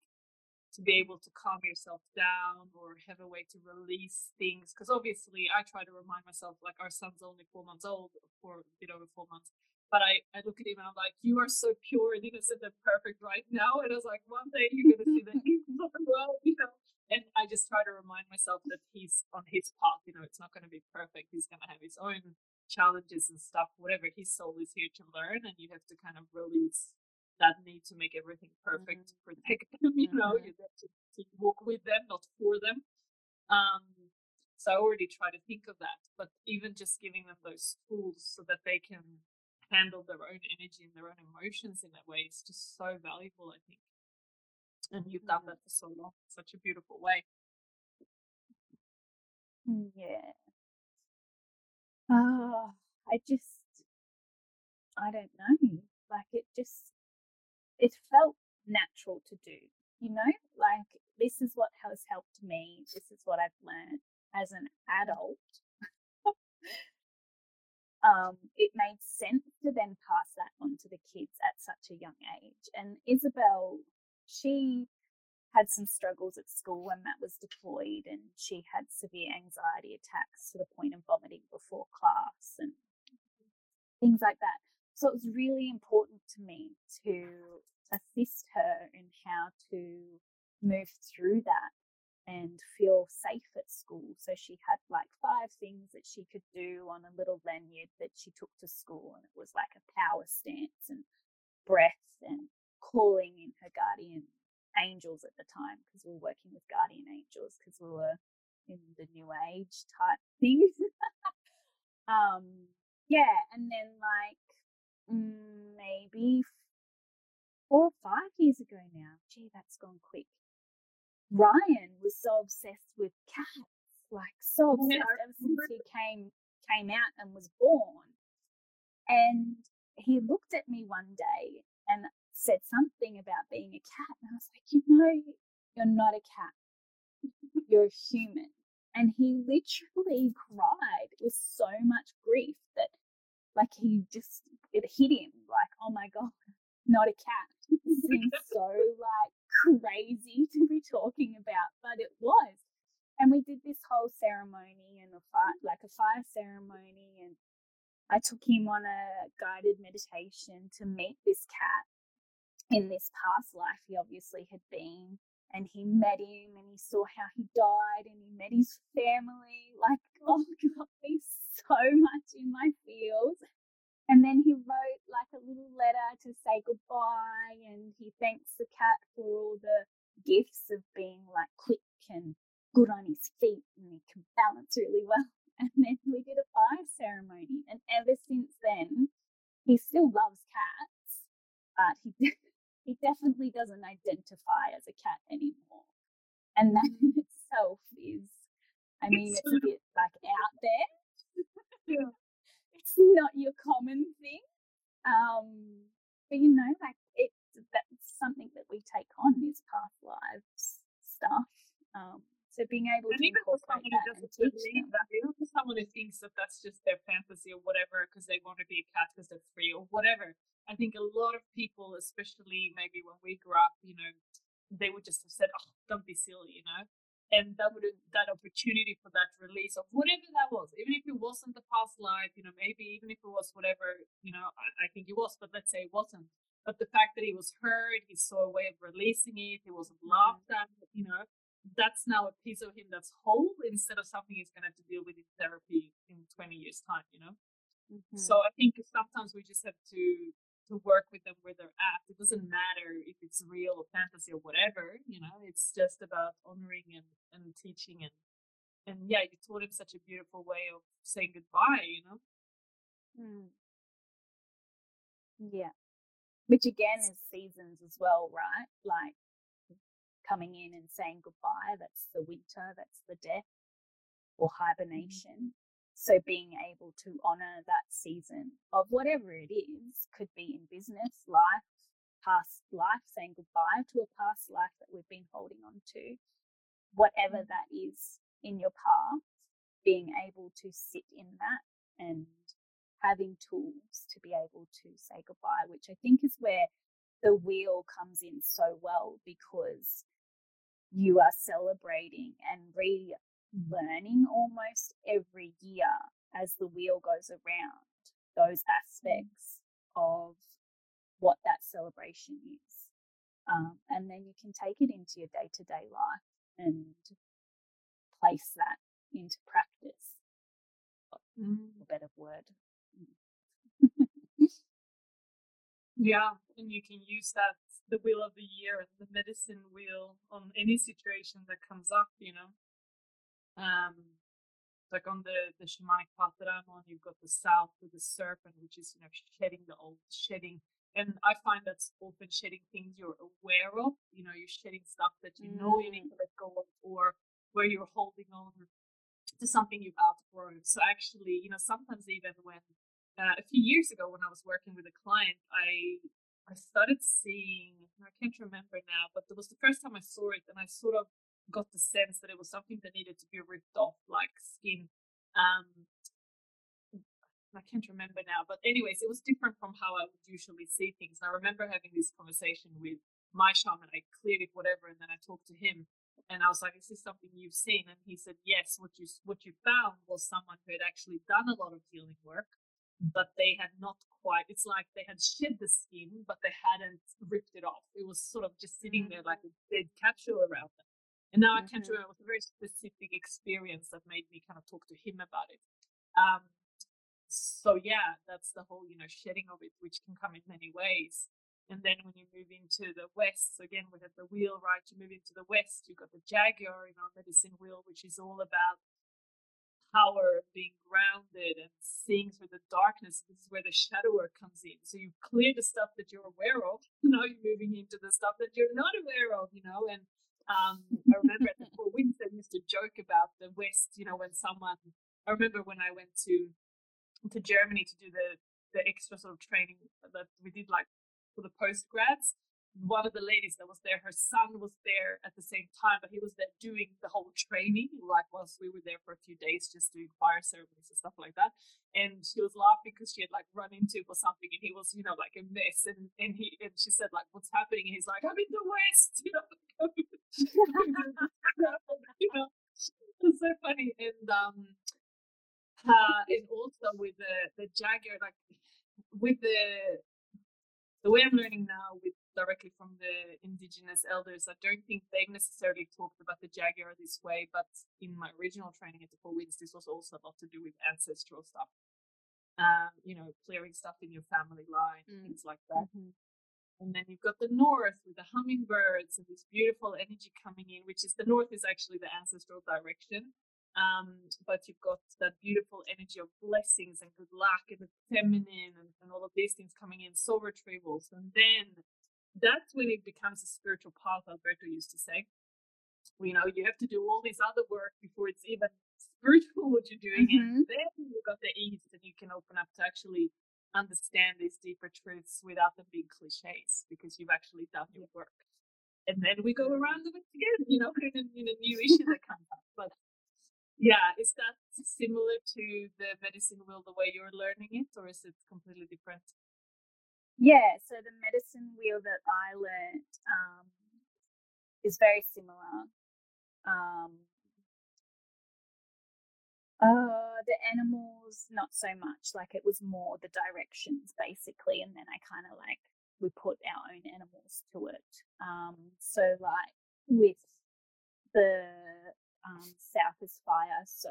to be able to calm yourself down or have a way to release things. Because obviously, I try to remind myself, like, our son's only four months old, for a bit over four months but I, I look at him and I'm like, you are so pure and innocent and perfect right now. And I was like, one day you're going to see that he's not well, you know. And I just try to remind myself that he's on his path. You know, it's not going to be perfect. He's going to have his own challenges and stuff. Whatever his soul is here to learn, and you have to kind of release that need to make everything perfect, mm-hmm. protect them. You know, mm-hmm. you have to, to walk with them, not for them. Um, so I already try to think of that. But even just giving them those tools so that they can handle their own energy and their own emotions in that way is just so valuable, I think. And you've done that for so long, such a beautiful way. Yeah. Oh, I just, I don't know. Like it just, it felt natural to do, you know? Like this is what has helped me. This is what I've learned as an adult um, it made sense to then pass that on to the kids at such a young age. And Isabel, she had some struggles at school when Matt was deployed, and she had severe anxiety attacks to the point of vomiting before class and things like that. So it was really important to me to assist her in how to move through that and feel safe at school. So she had like five things that she could do on a little lanyard that she took to school, and it was like a power stance and breath and calling in her guardian angels at the time because we were working with guardian angels because we were in the new age type thing. um, yeah, and then like mm, maybe four or five years ago now. Gee, that's gone quick. Ryan was so obsessed with cats, like so obsessed yeah. ever since he came came out and was born. And he looked at me one day and said something about being a cat, and I was like, you know, you're not a cat, you're a human. And he literally cried with so much grief that, like, he just it hit him like, oh my god, not a cat. It seems so like crazy to be talking about, but it was. And we did this whole ceremony and a fire, like a fire ceremony, and I took him on a guided meditation to meet this cat in this past life he obviously had been. And he met him and he saw how he died and he met his family. Like, oh, got me so much in my feels. And then he wrote like a little letter to say goodbye and he thanks the cat for all the gifts of being like quick and good on his feet and he can balance really well. And then we did a fire ceremony. And ever since then, he still loves cats, but he, he definitely doesn't identify as a cat anymore. And that mm-hmm. in itself is, I mean, it's a bit like out there. It's not your common thing. Um, but you know, like it's that's something that we take on is past lives stuff. Um, so being able and to incorporate that and teach them. That, even for someone who thinks that that's just their fantasy or whatever, because they want to be a cat because they're free or whatever. I think a lot of people, especially maybe when we grew up, you know, they would just have said, "Oh, don't be silly," you know. And that would that opportunity for that release of whatever that was, even if it wasn't the past life, you know, maybe even if it was whatever, you know, I, I think it was, but let's say it wasn't. But the fact that he was heard, he saw a way of releasing it, he wasn't mm-hmm. laughed at, you know, that's now a piece of him that's whole instead of something he's going to have to deal with in therapy in 20 years' time, you know? Mm-hmm. So I think sometimes we just have to to work with them where they're at. It doesn't matter if it's real or fantasy or whatever, you know, it's just about honoring and, and teaching and and yeah, you taught him such a beautiful way of saying goodbye, you know? Mm. Yeah. Which again is seasons as well, right? Like coming in and saying goodbye, that's the winter, that's the death or mm-hmm. hibernation. So being able to honor that season of whatever it is, could be in business, life, past life, saying goodbye to a past life that we've been holding on to, whatever mm. that is in your path, being able to sit in that and having tools to be able to say goodbye, which I think is where the wheel comes in so well because you are celebrating and re learning almost every year as the wheel goes around those mm. aspects of what that celebration is. Um, and then you can take it into your day to day life and place that into practice. Mm. A better word. yeah, and you can use that the wheel of the year the medicine wheel on any situation that comes up, you know. Um, like on the the shamanic path that I'm on, you've got the south with the serpent, which is you know shedding the old, shedding. And I find that's often shedding things you're aware of. You know, you're shedding stuff that you know you need to let go of, or where you're holding on to something you've outgrown. So actually, you know, sometimes even when uh, a few years ago when I was working with a client, I I started seeing. I can't remember now, but it was the first time I saw it, and I sort of got the sense that it was something that needed to be ripped off, like skin. Um, I can't remember now, but anyways, it was different from how I would usually see things. And I remember having this conversation with my shaman. I cleared it, whatever, and then I talked to him, and I was like, "Is this something you've seen?" And he said, "Yes. What you what you found was someone who had actually done a lot of healing work, but they had not quite. It's like they had shed the skin, but they hadn't ripped it off. It was sort of just sitting there like a dead capsule around them." And now mm-hmm. I can remember it was a very specific experience that made me kind of talk to him about it. Um, so yeah, that's the whole, you know, shedding of it, which can come in many ways. And then when you move into the west, so again, we have the wheel, right? You move into the west, you've got the jaguar in our medicine wheel, which is all about power, being grounded and seeing through the darkness. This is where the shadow work comes in. So you clear the stuff that you're aware of. Now you're moving into the stuff that you're not aware of, you know, and um, I remember at the Four Winds, I used to joke about the West. You know, when someone, I remember when I went to to Germany to do the the extra sort of training that we did, like for the post grads one of the ladies that was there, her son was there at the same time, but he was there doing the whole training, like whilst we were there for a few days, just doing fire ceremonies and stuff like that. And she was laughing because she had like run into or something, and he was, you know, like a mess. And and he and she said like, "What's happening?" And he's like, "I'm in the West," you know. you know, it's so funny. And um, uh, and also with the the Jaguar, like with the the way I'm learning now with directly from the indigenous elders. I don't think they necessarily talked about the jaguar this way, but in my original training at the Four Winds, this was also a lot to do with ancestral stuff. Um, you know, clearing stuff in your family line, mm. things like that. Mm-hmm. And then you've got the north with the hummingbirds and this beautiful energy coming in, which is the north is actually the ancestral direction. Um, but you've got that beautiful energy of blessings and good luck and the feminine and, and all of these things coming in, soul retrievals. And then that's when it becomes a spiritual path, Alberto used to say. You know, you have to do all this other work before it's even spiritual what you're doing. Mm-hmm. And then you've got the ease and you can open up to actually understand these deeper truths without them being cliches because you've actually done your work. And then we go around with it again, you know, in a, in a new issue that comes up. But yeah, is that similar to the medicine wheel the way you're learning it, or is it completely different? Yeah, so the medicine wheel that I learned um, is very similar. Um, uh, the animals, not so much. Like it was more the directions basically, and then I kind of like we put our own animals to it. Um, so like with the um, South is fire, so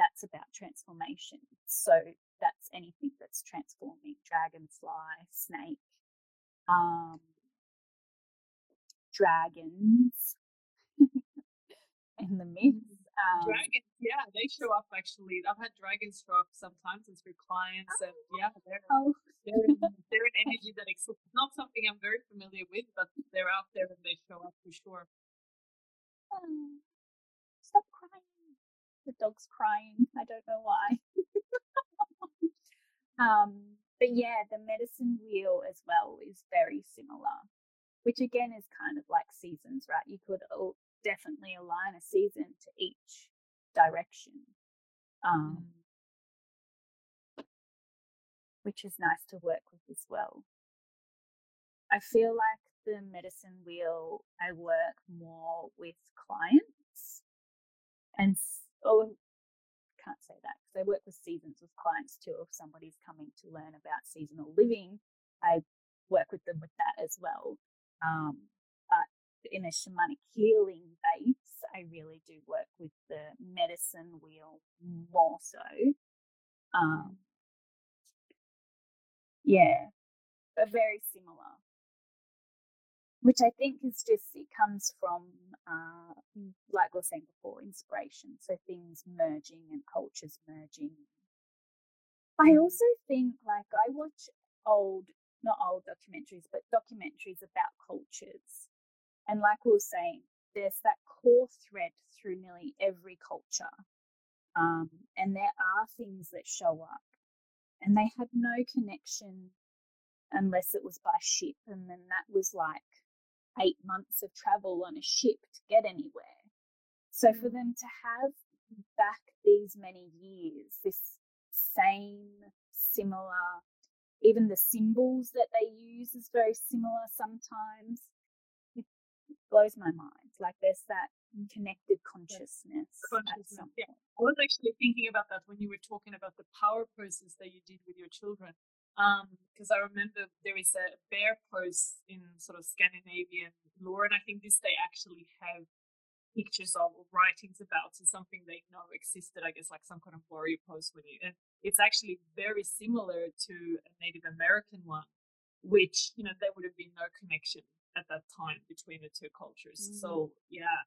that's about transformation. So that's anything that's transforming dragonfly, snake, um, dragons in the myth. Um, dragons, yeah, they show up actually. I've had dragons show up sometimes and through clients, and yeah, they're, oh. they're, they're an energy that exists. Not something I'm very familiar with, but they're out there and they show up for sure. Oh, stop crying. The dog's crying. I don't know why. um, but yeah, the medicine wheel as well is very similar, which again is kind of like seasons, right? You could definitely align a season to each direction, um, mm. which is nice to work with as well. I feel like the medicine wheel, I work more with clients and oh, can't say that because I work with seasons with clients too. If somebody's coming to learn about seasonal living, I work with them with that as well. Um, but in a shamanic healing base, I really do work with the medicine wheel more so. Um, yeah, but very similar. Which I think is just, it comes from, uh, like we were saying before, inspiration. So things merging and cultures merging. I mm. also think, like, I watch old, not old documentaries, but documentaries about cultures and like we were saying, there's that core thread through nearly every culture. Um, and there are things that show up, and they had no connection unless it was by ship. And then that was like eight months of travel on a ship to get anywhere. So for mm. them to have back these many years, this same, similar, even the symbols that they use is very similar sometimes It blows my mind. Like there's that connected consciousness. Consciousness. Yeah. I was actually thinking about that when you were talking about the power poses that you did with your children. Because um, I remember there is a bear pose in sort of Scandinavian lore, and I think this they actually have pictures of or writings about. So something they know existed, I guess, like some kind of warrior pose when you. And it's actually very similar to a Native American one, which you know there would have been no connection at that time between the two cultures. Mm-hmm. So yeah,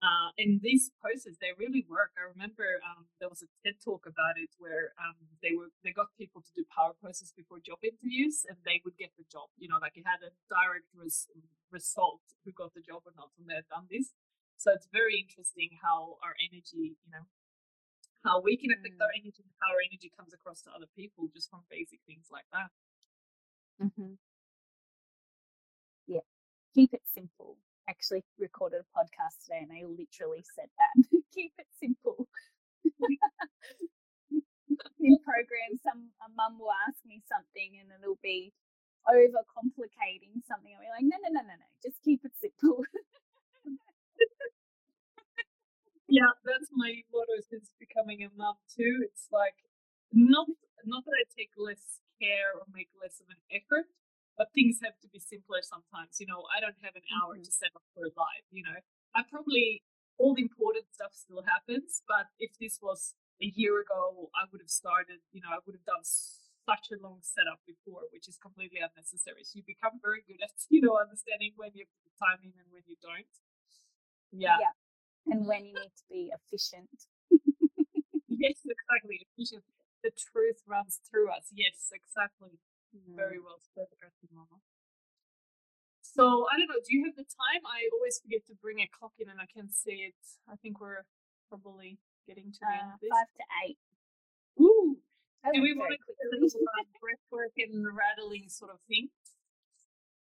uh, and these poses they really work. I remember um, there was a TED talk about it where um, they were they got people to do power poses before job interviews, and they would get the job. You know, like it had a direct res- result who got the job or not when they had done this. So it's very interesting how our energy, you know, how we can affect mm. our energy, how our energy comes across to other people just from basic things like that. Mm-hmm keep it simple. Actually, recorded a podcast today and I literally said that. keep it simple. In program, some a mum will ask me something and it'll be over complicating something. I'll be like, no, no, no, no, no, just keep it simple. yeah, that's my motto since becoming a mum too. It's like not not that I take less care or make less of an effort, but things have to be simpler sometimes. You know, I don't have an hour mm-hmm. to set up for a live. You know, I probably all the important stuff still happens, but if this was a year ago, I would have started. You know, I would have done such a long setup before, which is completely unnecessary. So you become very good at you know understanding when you put the time in and when you don't. Yeah. Yeah. And when you need to be efficient. yes, exactly. Efficient. The truth runs through us. Yes, exactly. Very mm-hmm. well said, Mama. So I don't know. Do you have the time? I always forget to bring a clock in, and I can't see it. I think we're probably getting to the end of this. Five to eight. Ooh. Do we want to do a little breath and rattling sort of thing?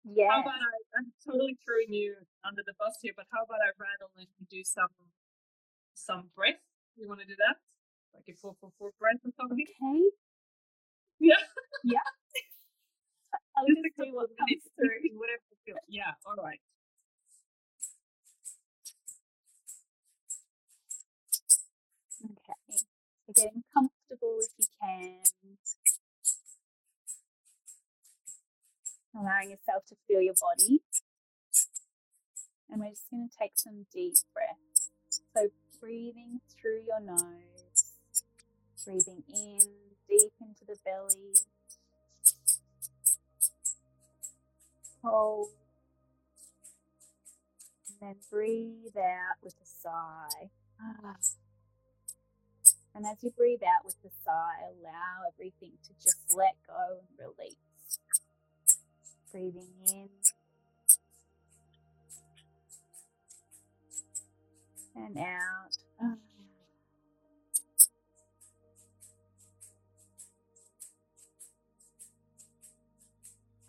Yeah. How about I, I'm totally throwing you under the bus here, but how about I rattle and you do some some breath? You want to do that? Like a four four four breath or something? Okay. Yeah. Yeah. I'll just, just what comes through. Whatever feels. Yeah, all right. Okay. So getting comfortable if you can. Allowing yourself to feel your body. And we're just going to take some deep breaths. So breathing through your nose, breathing in deep into the belly, Hold. And then breathe out with a sigh. Ah. And as you breathe out with the sigh, allow everything to just let go and release. Breathing in and out.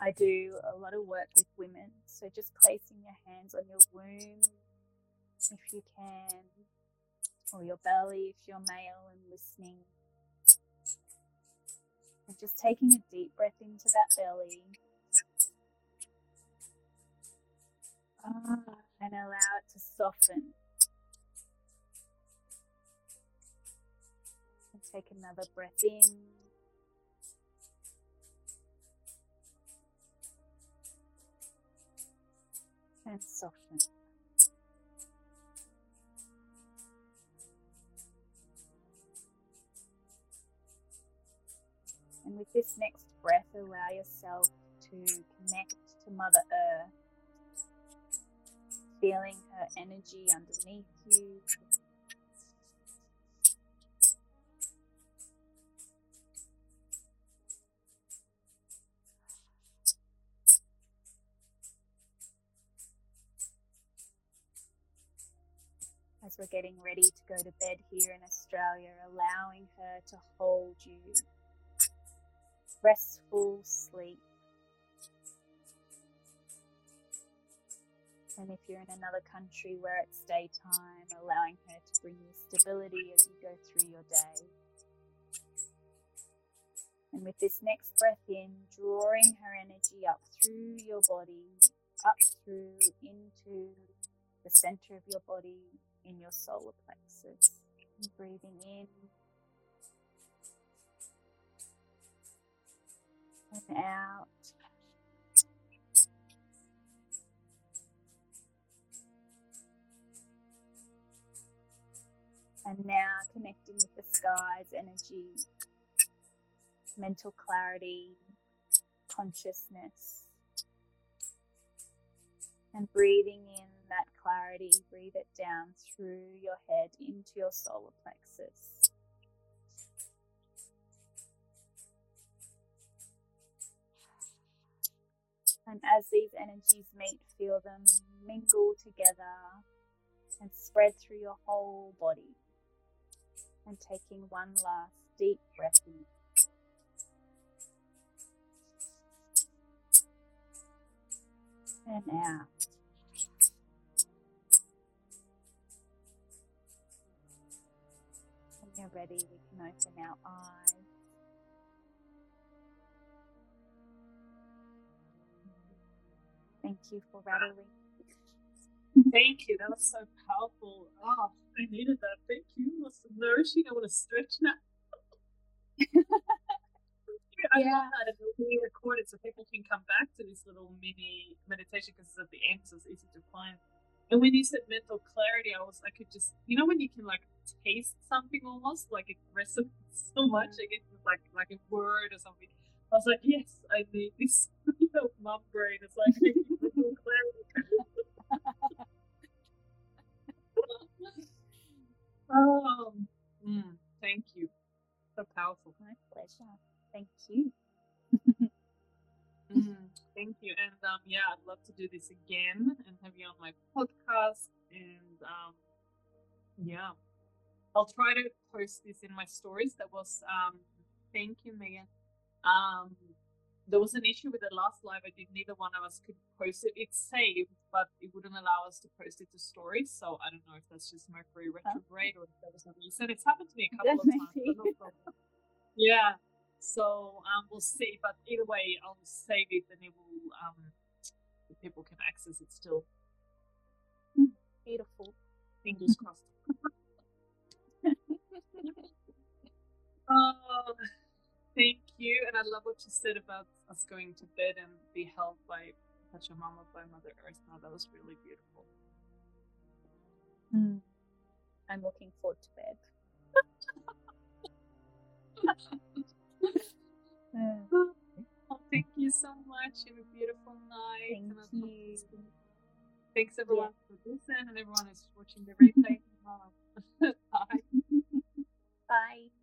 I do a lot of work with women, so just placing your hands on your womb if you can, or your belly if you're male and listening. And just taking a deep breath into that belly. Ah, and allow it to soften. And take another breath in. And soften. And with this next breath, allow yourself to connect to Mother Earth, feeling her energy underneath you. As we're getting ready to go to bed here in Australia, allowing her to hold you restful sleep. And if you're in another country where it's daytime, allowing her to bring you stability as you go through your day. And with this next breath in, drawing her energy up through your body, up through into the center of your body in your solar plexus. Breathing in and out. And now connecting with the sky's energy, mental clarity, consciousness, and breathing in that clarity, breathe it down through your head into your solar plexus. And as these energies meet, feel them mingle together and spread through your whole body. And taking one last deep breath in. And out. When you're ready, we can open our eyes. Thank you for rattling. Thank you. That was so powerful. Oh, I needed that. Thank you. It was nourishing. I want to stretch now. I Yeah. love that. It will be recorded so people can come back to this little mini meditation because it's at the end, so it's easy to find. And when you said mental clarity, I was I could just you know when you can like taste something almost like it resonates so much, I guess it's like like a word or something. I was like, yes, I need this. you know, mum brain. It's like mental clarity. oh, mm, thank you. So powerful. My pleasure. Thank you. Mm, thank you. And um, yeah, I'd love to do this again and have you on my podcast. And um, yeah, I'll try to post this in my stories. That was, um, thank you, Megan. Um, there was an issue with the last live I did. Neither one of us could post it. It's saved, but it wouldn't allow us to post it to stories. So I don't know if that's just Mercury retrograde or if that was a reason. It's happened to me a couple That of times. no. Yeah. So um, we'll see. But either way, I'll save it and it will um, people can access it still. Beautiful. Fingers crossed. Oh, thank you, and I love what you said about us going to bed and be held by Pachamama by Mother Earth. Now that was really beautiful. Mm. I'm looking forward to bed. Oh, thank you so much. Have a beautiful night. Thank you. Thanks everyone for listening and everyone who's watching the replay. Bye. Bye.